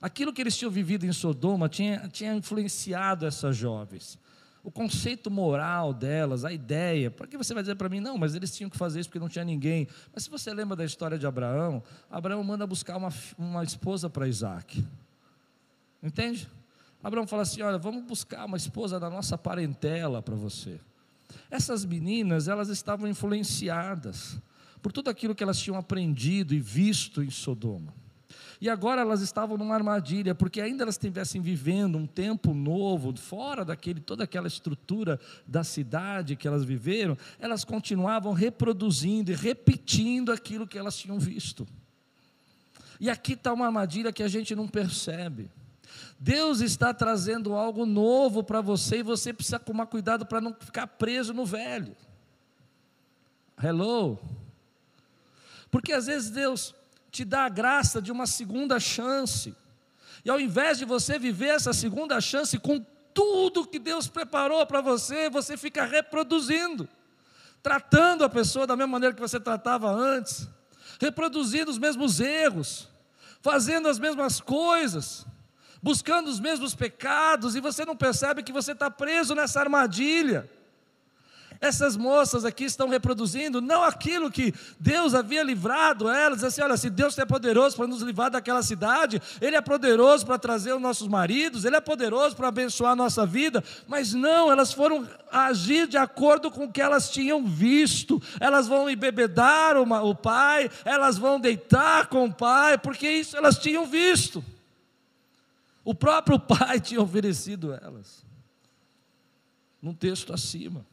Aquilo que eles tinham vivido em Sodoma tinha, tinha influenciado essas jovens. O conceito moral delas, a ideia. Por que você vai dizer para mim, não, mas eles tinham que fazer isso porque não tinha ninguém? Mas se você lembra da história de Abraão, Abraão manda buscar uma, uma esposa para Isaac. Entende? Abraão fala assim: olha, vamos buscar uma esposa da nossa parentela para você. Essas meninas, elas estavam influenciadas por tudo aquilo que elas tinham aprendido e visto em Sodoma. E agora elas estavam numa armadilha, porque ainda elas estivessem vivendo um tempo novo, fora daquele toda aquela estrutura da cidade que elas viveram, elas continuavam reproduzindo e repetindo aquilo que elas tinham visto. E aqui está uma armadilha que a gente não percebe. Deus está trazendo algo novo para você e você precisa tomar cuidado para não ficar preso no velho. Hello? Porque às vezes Deus te dá a graça de uma segunda chance. E ao invés de você viver essa segunda chance com tudo que Deus preparou para você, você fica reproduzindo, tratando a pessoa da mesma maneira que você tratava antes, reproduzindo os mesmos erros, fazendo as mesmas coisas, buscando os mesmos pecados, e você não percebe que você está preso nessa armadilha. Essas moças aqui estão reproduzindo não aquilo que Deus havia livrado elas, assim, olha, se Deus é poderoso para nos livrar daquela cidade, Ele é poderoso para trazer os nossos maridos, Ele é poderoso para abençoar a nossa vida, mas não, elas foram agir de acordo com o que elas tinham visto, elas vão embebedar o pai, elas vão deitar com o pai, porque isso elas tinham visto, o próprio pai tinha oferecido elas. num texto acima.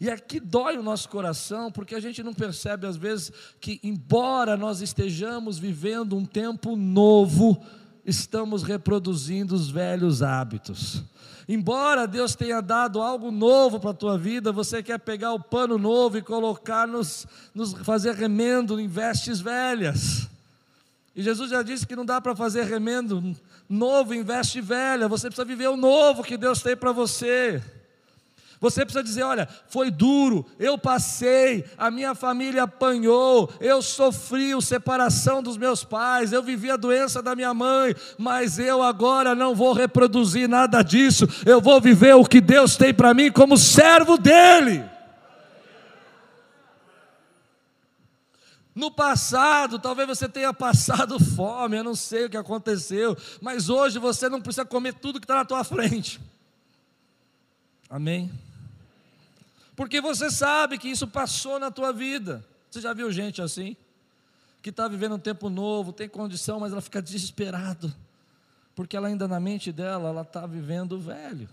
E aqui dói o nosso coração, porque a gente não percebe às vezes que, embora nós estejamos vivendo um tempo novo, estamos reproduzindo os velhos hábitos. Embora Deus tenha dado algo novo para a tua vida, você quer pegar o pano novo e colocar nos, nos fazer remendo em vestes velhas. E Jesus já disse que não dá para fazer remendo novo em veste velha, você precisa viver o novo que Deus tem para você. Você precisa dizer: olha, foi duro, eu passei, a minha família apanhou, eu sofri a separação dos meus pais, eu vivi a doença da minha mãe, mas eu agora não vou reproduzir nada disso, eu vou viver o que Deus tem para mim como servo dEle. No passado, talvez você tenha passado fome, eu não sei o que aconteceu, mas hoje você não precisa comer tudo que está na tua frente. Amém? Porque você sabe que isso passou na tua vida. Você já viu gente assim? Que está vivendo um tempo novo, tem condição, mas ela fica desesperada. Porque ela ainda na mente dela, ela está vivendo velho.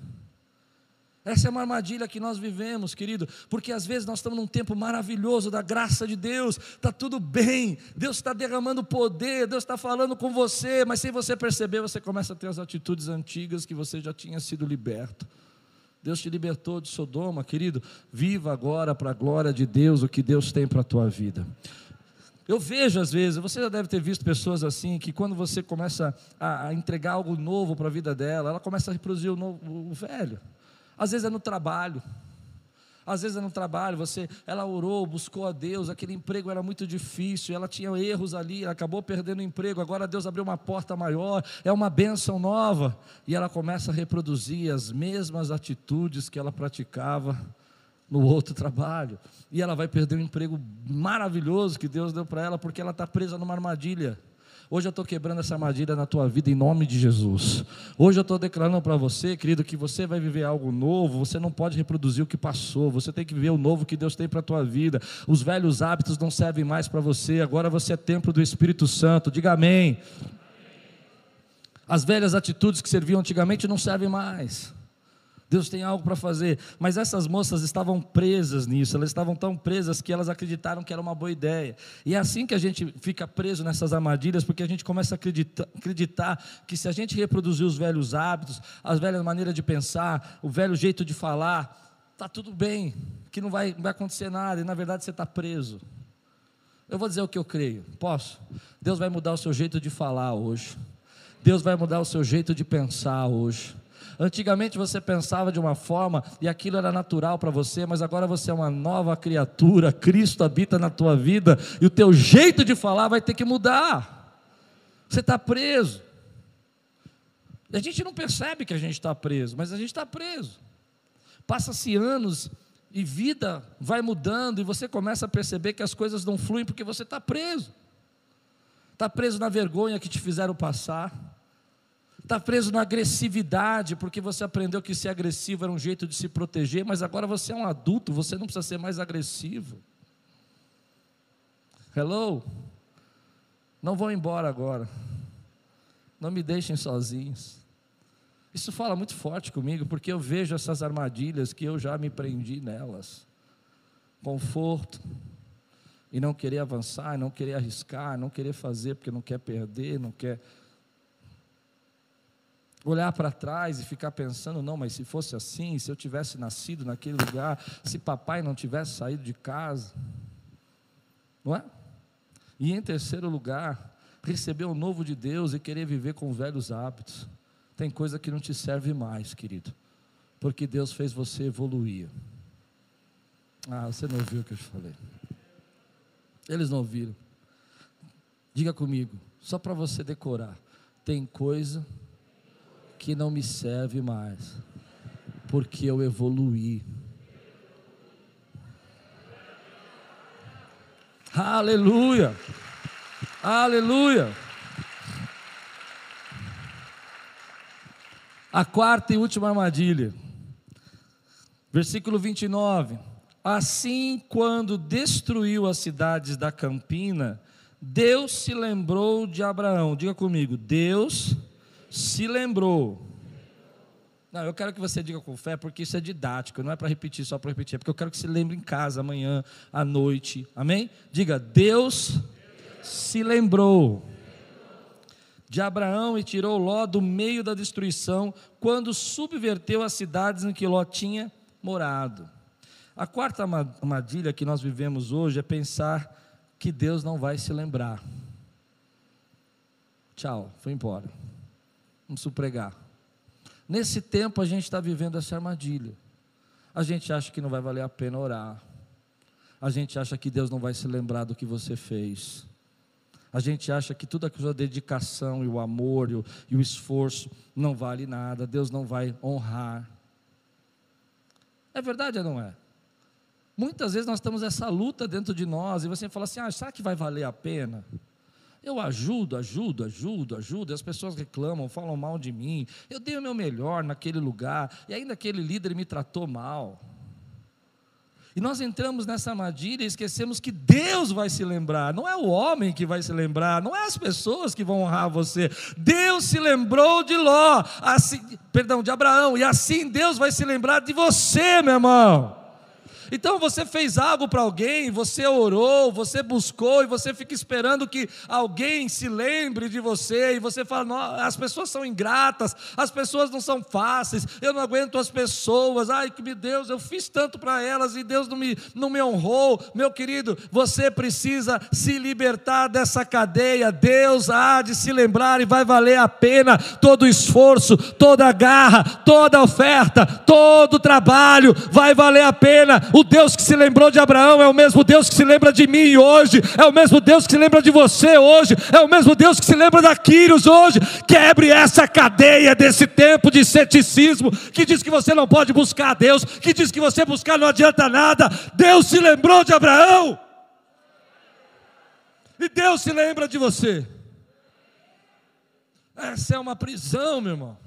Essa é uma armadilha que nós vivemos, querido, porque às vezes nós estamos num tempo maravilhoso da graça de Deus, está tudo bem, Deus está derramando poder, Deus está falando com você, mas sem você perceber, você começa a ter as atitudes antigas que você já tinha sido liberto. Deus te libertou de Sodoma, querido, viva agora para a glória de Deus o que Deus tem para a tua vida. Eu vejo às vezes, você já deve ter visto pessoas assim, que quando você começa a, a entregar algo novo para a vida dela, ela começa a reproduzir o, novo, o velho. Às vezes é no trabalho. Às vezes no trabalho, você, ela orou, buscou a Deus, aquele emprego era muito difícil, ela tinha erros ali, acabou perdendo o emprego, agora Deus abriu uma porta maior, é uma bênção nova, e ela começa a reproduzir as mesmas atitudes que ela praticava no outro trabalho, e ela vai perder um emprego maravilhoso que Deus deu para ela, porque ela está presa numa armadilha. Hoje eu estou quebrando essa armadilha na tua vida em nome de Jesus. Hoje eu estou declarando para você, querido, que você vai viver algo novo. Você não pode reproduzir o que passou. Você tem que viver o novo que Deus tem para a tua vida. Os velhos hábitos não servem mais para você. Agora você é templo do Espírito Santo. Diga amém. As velhas atitudes que serviam antigamente não servem mais. Deus tem algo para fazer. Mas essas moças estavam presas nisso, elas estavam tão presas que elas acreditaram que era uma boa ideia. E é assim que a gente fica preso nessas armadilhas, porque a gente começa a acreditar, acreditar que se a gente reproduzir os velhos hábitos, as velhas maneiras de pensar, o velho jeito de falar, está tudo bem, que não vai, não vai acontecer nada, e na verdade você está preso. Eu vou dizer o que eu creio, posso? Deus vai mudar o seu jeito de falar hoje. Deus vai mudar o seu jeito de pensar hoje. Antigamente você pensava de uma forma e aquilo era natural para você, mas agora você é uma nova criatura, Cristo habita na tua vida e o teu jeito de falar vai ter que mudar. Você está preso. A gente não percebe que a gente está preso, mas a gente está preso. Passa-se anos e vida vai mudando e você começa a perceber que as coisas não fluem porque você está preso. Está preso na vergonha que te fizeram passar Está preso na agressividade, porque você aprendeu que ser agressivo era um jeito de se proteger, mas agora você é um adulto, você não precisa ser mais agressivo. Hello? Não vão embora agora. Não me deixem sozinhos. Isso fala muito forte comigo, porque eu vejo essas armadilhas que eu já me prendi nelas. Conforto, e não querer avançar, não querer arriscar, não querer fazer porque não quer perder, não quer olhar para trás e ficar pensando, não, mas se fosse assim, se eu tivesse nascido naquele lugar, se papai não tivesse saído de casa, não é? E em terceiro lugar, receber o novo de Deus e querer viver com velhos hábitos. Tem coisa que não te serve mais, querido, porque Deus fez você evoluir. Ah, você não ouviu o que eu te falei. Eles não ouviram. Diga comigo, só para você decorar. Tem coisa que não me serve mais, porque eu evoluí. Aleluia! Aleluia! A quarta e última armadilha. Versículo 29. Assim, quando destruiu as cidades da campina, Deus se lembrou de Abraão. Diga comigo, Deus se lembrou Não, eu quero que você diga com fé, porque isso é didático, não é para repetir só para repetir, é porque eu quero que você lembre em casa, amanhã, à noite. Amém? Diga, Deus se lembrou de Abraão e tirou Ló do meio da destruição, quando subverteu as cidades em que Ló tinha morado. A quarta armadilha que nós vivemos hoje é pensar que Deus não vai se lembrar. Tchau, foi embora. Vamos pregar. Nesse tempo a gente está vivendo essa armadilha. A gente acha que não vai valer a pena orar. A gente acha que Deus não vai se lembrar do que você fez. A gente acha que toda a sua dedicação e o amor e o, e o esforço não vale nada. Deus não vai honrar. É verdade ou não é? Muitas vezes nós temos essa luta dentro de nós e você fala assim: ah, será que vai valer a pena? Eu ajudo, ajudo, ajudo, ajudo, e as pessoas reclamam, falam mal de mim. Eu dei o meu melhor naquele lugar, e ainda aquele líder me tratou mal. E nós entramos nessa armadilha e esquecemos que Deus vai se lembrar, não é o homem que vai se lembrar, não é as pessoas que vão honrar você. Deus se lembrou de Ló, assim, perdão, de Abraão, e assim Deus vai se lembrar de você, meu irmão. Então você fez algo para alguém, você orou, você buscou e você fica esperando que alguém se lembre de você e você fala: as pessoas são ingratas, as pessoas não são fáceis, eu não aguento as pessoas, ai que meu Deus, eu fiz tanto para elas e Deus não me, não me honrou. Meu querido, você precisa se libertar dessa cadeia, Deus há de se lembrar e vai valer a pena todo o esforço, toda a garra, toda a oferta, todo o trabalho, vai valer a pena. O Deus que se lembrou de Abraão é o mesmo Deus que se lembra de mim hoje, é o mesmo Deus que se lembra de você hoje, é o mesmo Deus que se lembra da Quírios hoje. Quebre essa cadeia desse tempo de ceticismo que diz que você não pode buscar a Deus, que diz que você buscar não adianta nada. Deus se lembrou de Abraão. E Deus se lembra de você. Essa é uma prisão, meu irmão.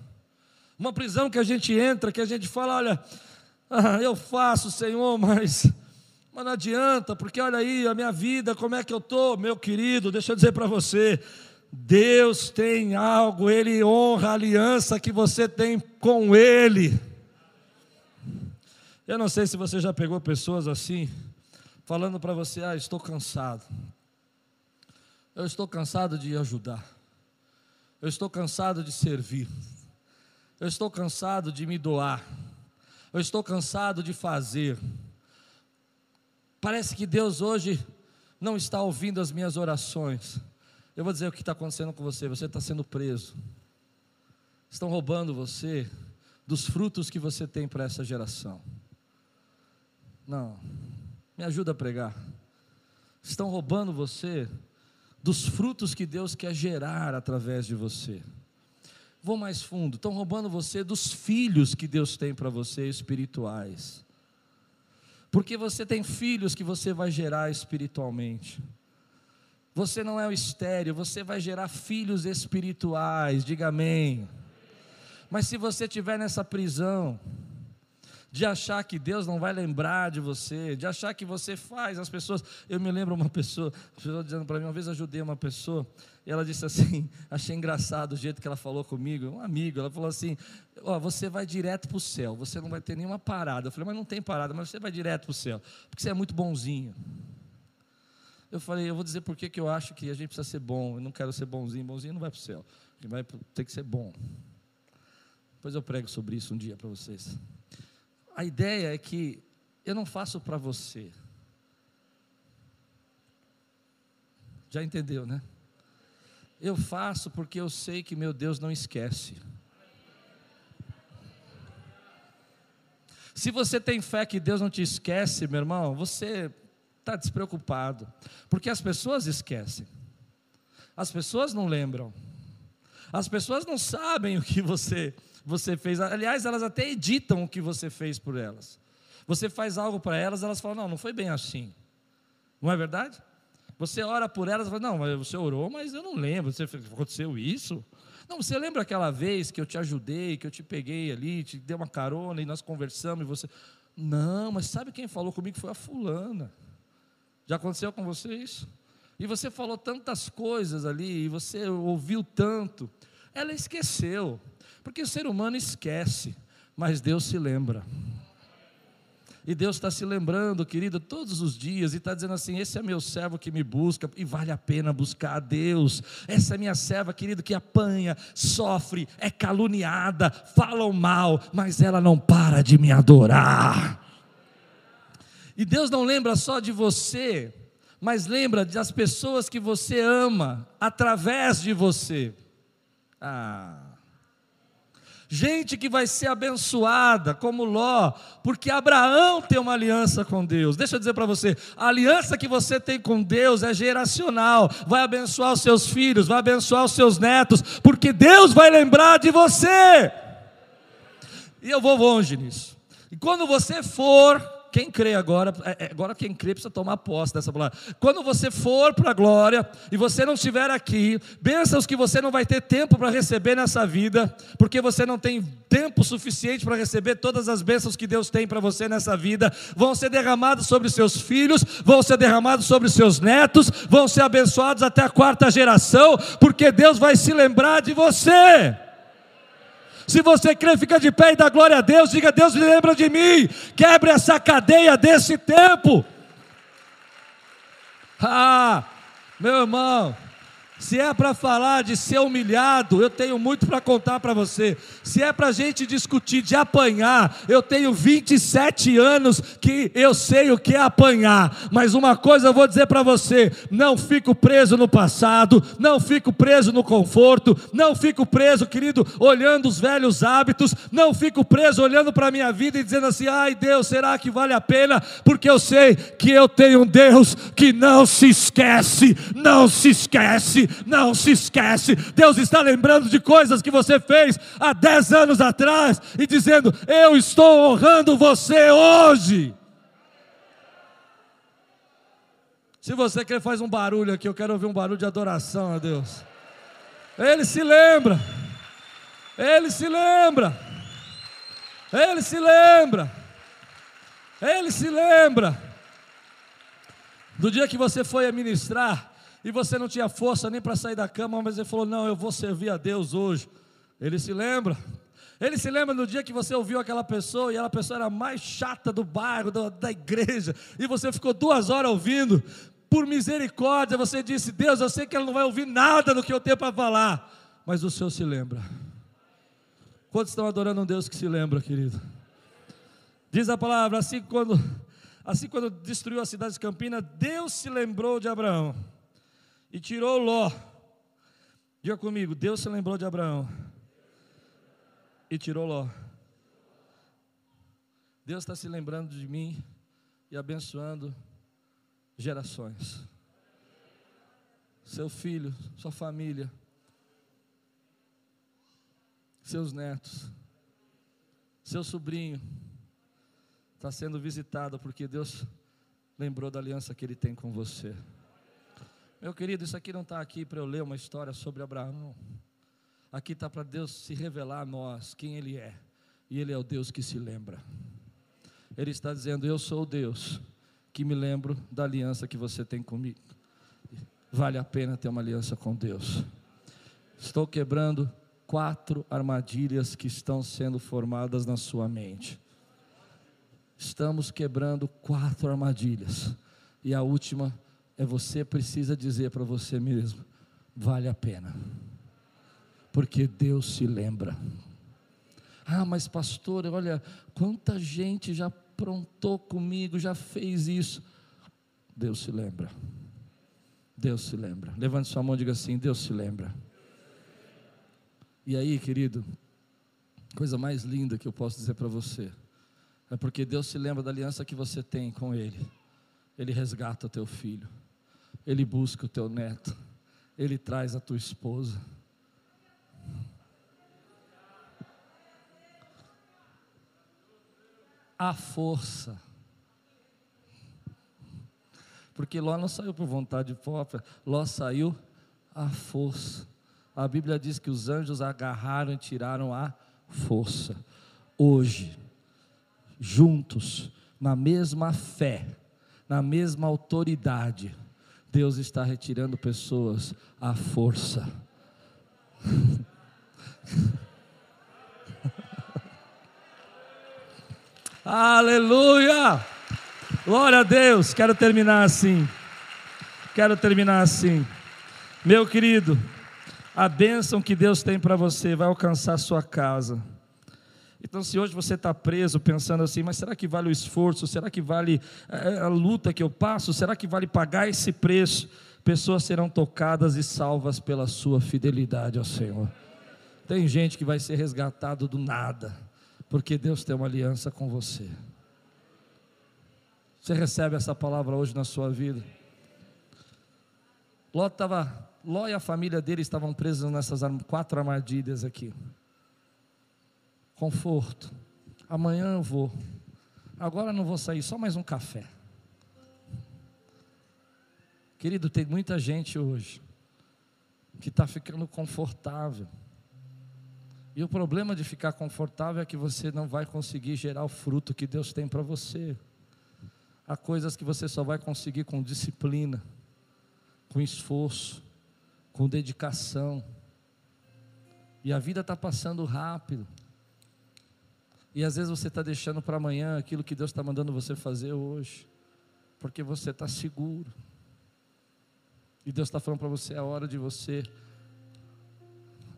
Uma prisão que a gente entra, que a gente fala, olha, ah, eu faço, Senhor, mas, mas não adianta, porque olha aí a minha vida, como é que eu estou, meu querido, deixa eu dizer para você, Deus tem algo, Ele honra a aliança que você tem com Ele. Eu não sei se você já pegou pessoas assim, falando para você: ah, estou cansado. Eu estou cansado de ajudar. Eu estou cansado de servir. Eu estou cansado de me doar. Eu estou cansado de fazer. Parece que Deus hoje não está ouvindo as minhas orações. Eu vou dizer o que está acontecendo com você: você está sendo preso. Estão roubando você dos frutos que você tem para essa geração. Não, me ajuda a pregar. Estão roubando você dos frutos que Deus quer gerar através de você. Vou mais fundo, estão roubando você dos filhos que Deus tem para você espirituais. Porque você tem filhos que você vai gerar espiritualmente. Você não é o estéreo, você vai gerar filhos espirituais, diga amém. Mas se você estiver nessa prisão, de achar que Deus não vai lembrar de você, de achar que você faz as pessoas. Eu me lembro uma pessoa, a pessoa dizendo para mim, uma vez ajudei uma pessoa, e ela disse assim: achei engraçado o jeito que ela falou comigo, um amigo, ela falou assim: ó, você vai direto para o céu, você não vai ter nenhuma parada. Eu falei, mas não tem parada, mas você vai direto para o céu, porque você é muito bonzinho. Eu falei, eu vou dizer por que eu acho que a gente precisa ser bom, eu não quero ser bonzinho, bonzinho não vai para o céu, vai ter que ser bom. Depois eu prego sobre isso um dia para vocês. A ideia é que eu não faço para você. Já entendeu, né? Eu faço porque eu sei que meu Deus não esquece. Se você tem fé que Deus não te esquece, meu irmão, você está despreocupado, porque as pessoas esquecem, as pessoas não lembram, as pessoas não sabem o que você você fez. Aliás, elas até editam o que você fez por elas. Você faz algo para elas, elas falam: não, não foi bem assim. Não é verdade? Você ora por elas fala: não, você orou, mas eu não lembro. Você aconteceu isso? Não, você lembra aquela vez que eu te ajudei, que eu te peguei ali, te dei uma carona e nós conversamos e você. Não, mas sabe quem falou comigo? Foi a fulana. Já aconteceu com você isso? E você falou tantas coisas ali, e você ouviu tanto. Ela esqueceu. Porque o ser humano esquece. mas Deus se lembra. E Deus está se lembrando, querido, todos os dias, e está dizendo assim: esse é meu servo que me busca, e vale a pena buscar a Deus. Essa é minha serva, querido, que apanha, sofre, é caluniada, falam mal, mas ela não para de me adorar. E Deus não lembra só de você, mas lembra das pessoas que você ama através de você. Ah. Gente que vai ser abençoada, como Ló, porque Abraão tem uma aliança com Deus. Deixa eu dizer para você: a aliança que você tem com Deus é geracional, vai abençoar os seus filhos, vai abençoar os seus netos, porque Deus vai lembrar de você. E eu vou longe nisso. E quando você for quem crê agora, é, é, agora quem crê precisa tomar posse dessa palavra. Quando você for para a glória e você não estiver aqui, bênçãos que você não vai ter tempo para receber nessa vida, porque você não tem tempo suficiente para receber todas as bênçãos que Deus tem para você nessa vida, vão ser derramados sobre seus filhos, vão ser derramados sobre seus netos, vão ser abençoados até a quarta geração, porque Deus vai se lembrar de você. Se você crê, fica de pé e dá glória a Deus. Diga: Deus me lembra de mim. Quebre essa cadeia desse tempo. Ah, meu irmão. Se é para falar de ser humilhado, eu tenho muito para contar para você. Se é para a gente discutir de apanhar, eu tenho 27 anos que eu sei o que é apanhar. Mas uma coisa eu vou dizer para você: não fico preso no passado, não fico preso no conforto, não fico preso, querido, olhando os velhos hábitos, não fico preso olhando para a minha vida e dizendo assim: ai Deus, será que vale a pena? Porque eu sei que eu tenho um Deus que não se esquece, não se esquece não se esquece. Deus está lembrando de coisas que você fez há 10 anos atrás e dizendo: Eu estou honrando você hoje. Se você quer, faz um barulho aqui. Eu quero ouvir um barulho de adoração a Deus. Ele se lembra. Ele se lembra. Ele se lembra. Ele se lembra. Do dia que você foi a ministrar, e você não tinha força nem para sair da cama, mas ele falou: Não, eu vou servir a Deus hoje. Ele se lembra. Ele se lembra do dia que você ouviu aquela pessoa e aquela pessoa era a mais chata do bairro, da, da igreja, e você ficou duas horas ouvindo. Por misericórdia, você disse: Deus, eu sei que ela não vai ouvir nada do que eu tenho para falar, mas o Senhor se lembra. Quantos estão adorando um Deus que se lembra, querido? Diz a palavra: assim quando, assim quando destruiu a cidade de Campina, Deus se lembrou de Abraão e tirou Ló. Diga comigo, Deus se lembrou de Abraão e tirou Ló. Deus está se lembrando de mim e abençoando gerações. Seu filho, sua família, seus netos, seu sobrinho está sendo visitado porque Deus lembrou da aliança que Ele tem com você. Meu querido, isso aqui não está aqui para eu ler uma história sobre Abraão. Aqui está para Deus se revelar a nós quem Ele é. E Ele é o Deus que se lembra. Ele está dizendo: Eu sou o Deus que me lembro da aliança que você tem comigo. Vale a pena ter uma aliança com Deus. Estou quebrando quatro armadilhas que estão sendo formadas na sua mente. Estamos quebrando quatro armadilhas. E a última é você precisa dizer para você mesmo: vale a pena, porque Deus se lembra. Ah, mas pastor, olha, quanta gente já aprontou comigo, já fez isso. Deus se lembra. Deus se lembra. Levante sua mão e diga assim: Deus se lembra. E aí, querido, coisa mais linda que eu posso dizer para você, é porque Deus se lembra da aliança que você tem com Ele. Ele resgata o teu filho. Ele busca o teu neto, ele traz a tua esposa. A força. Porque Ló não saiu por vontade própria, Ló saiu a força. A Bíblia diz que os anjos agarraram e tiraram a força. Hoje, juntos, na mesma fé, na mesma autoridade, Deus está retirando pessoas à força. Aleluia! Glória a Deus. Quero terminar assim. Quero terminar assim. Meu querido, a bênção que Deus tem para você vai alcançar sua casa. Então, se hoje você está preso pensando assim, mas será que vale o esforço? Será que vale eh, a luta que eu passo? Será que vale pagar esse preço? Pessoas serão tocadas e salvas pela sua fidelidade ao Senhor. Tem gente que vai ser resgatado do nada, porque Deus tem uma aliança com você. Você recebe essa palavra hoje na sua vida? Ló, tava, Ló e a família dele estavam presos nessas quatro armadilhas aqui conforto. Amanhã eu vou. Agora não vou sair, só mais um café. Querido, tem muita gente hoje que está ficando confortável. E o problema de ficar confortável é que você não vai conseguir gerar o fruto que Deus tem para você. Há coisas que você só vai conseguir com disciplina, com esforço, com dedicação. E a vida está passando rápido. E às vezes você está deixando para amanhã aquilo que Deus está mandando você fazer hoje, porque você está seguro. E Deus está falando para você: é hora de você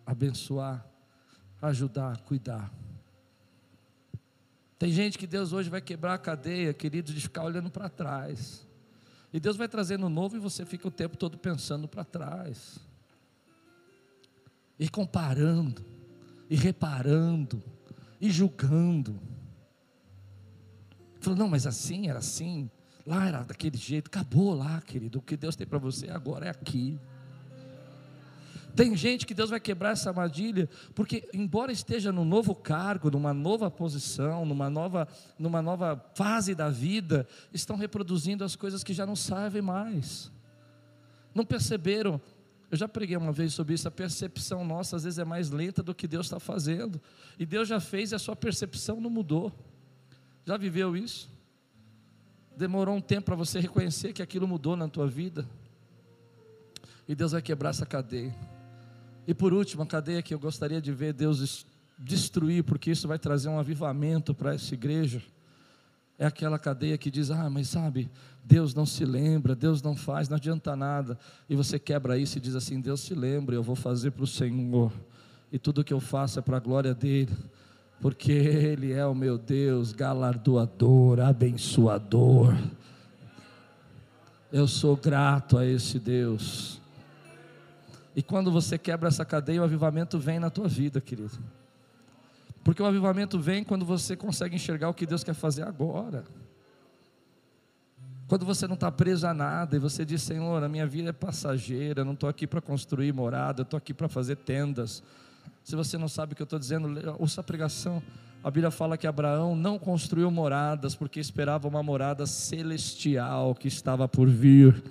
abençoar, ajudar, cuidar. Tem gente que Deus hoje vai quebrar a cadeia, querido, de ficar olhando para trás. E Deus vai trazendo novo e você fica o tempo todo pensando para trás. E comparando, e reparando e julgando. Falou, não, mas assim, era assim, lá era daquele jeito, acabou lá, querido. O que Deus tem para você agora é aqui. Tem gente que Deus vai quebrar essa armadilha, porque embora esteja num novo cargo, numa nova posição, numa nova, numa nova fase da vida, estão reproduzindo as coisas que já não servem mais. Não perceberam eu já preguei uma vez sobre isso, a percepção nossa às vezes é mais lenta do que Deus está fazendo. E Deus já fez e a sua percepção não mudou. Já viveu isso? Demorou um tempo para você reconhecer que aquilo mudou na tua vida. E Deus vai quebrar essa cadeia. E por último, a cadeia que eu gostaria de ver Deus destruir, porque isso vai trazer um avivamento para essa igreja é aquela cadeia que diz: Ah, mas sabe, Deus não se lembra, Deus não faz, não adianta nada. E você quebra isso e diz assim: Deus se lembra, eu vou fazer para o Senhor, e tudo que eu faço é para a glória dEle, porque Ele é o meu Deus, galardoador, abençoador. Eu sou grato a esse Deus. E quando você quebra essa cadeia, o avivamento vem na tua vida, querido. Porque o avivamento vem quando você consegue enxergar o que Deus quer fazer agora. Quando você não está preso a nada e você diz: Senhor, a minha vida é passageira, eu não estou aqui para construir morada, eu estou aqui para fazer tendas. Se você não sabe o que eu estou dizendo, ouça a pregação. A Bíblia fala que Abraão não construiu moradas porque esperava uma morada celestial que estava por vir.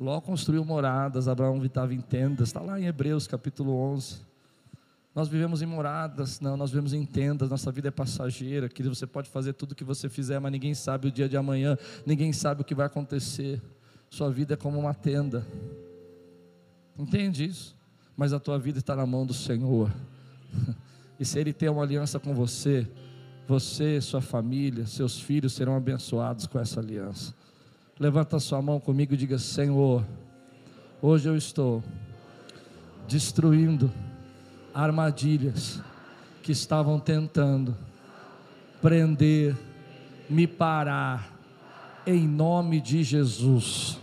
Ló construiu moradas, Abraão estava em tendas, está lá em Hebreus capítulo 11. Nós vivemos em moradas, não, nós vivemos em tendas, nossa vida é passageira, que você pode fazer tudo o que você fizer, mas ninguém sabe o dia de amanhã, ninguém sabe o que vai acontecer. Sua vida é como uma tenda. Entende isso? Mas a tua vida está na mão do Senhor. E se Ele tem uma aliança com você, você, sua família, seus filhos serão abençoados com essa aliança. Levanta sua mão comigo e diga: Senhor, hoje eu estou destruindo armadilhas que estavam tentando prender, me parar, em nome de Jesus.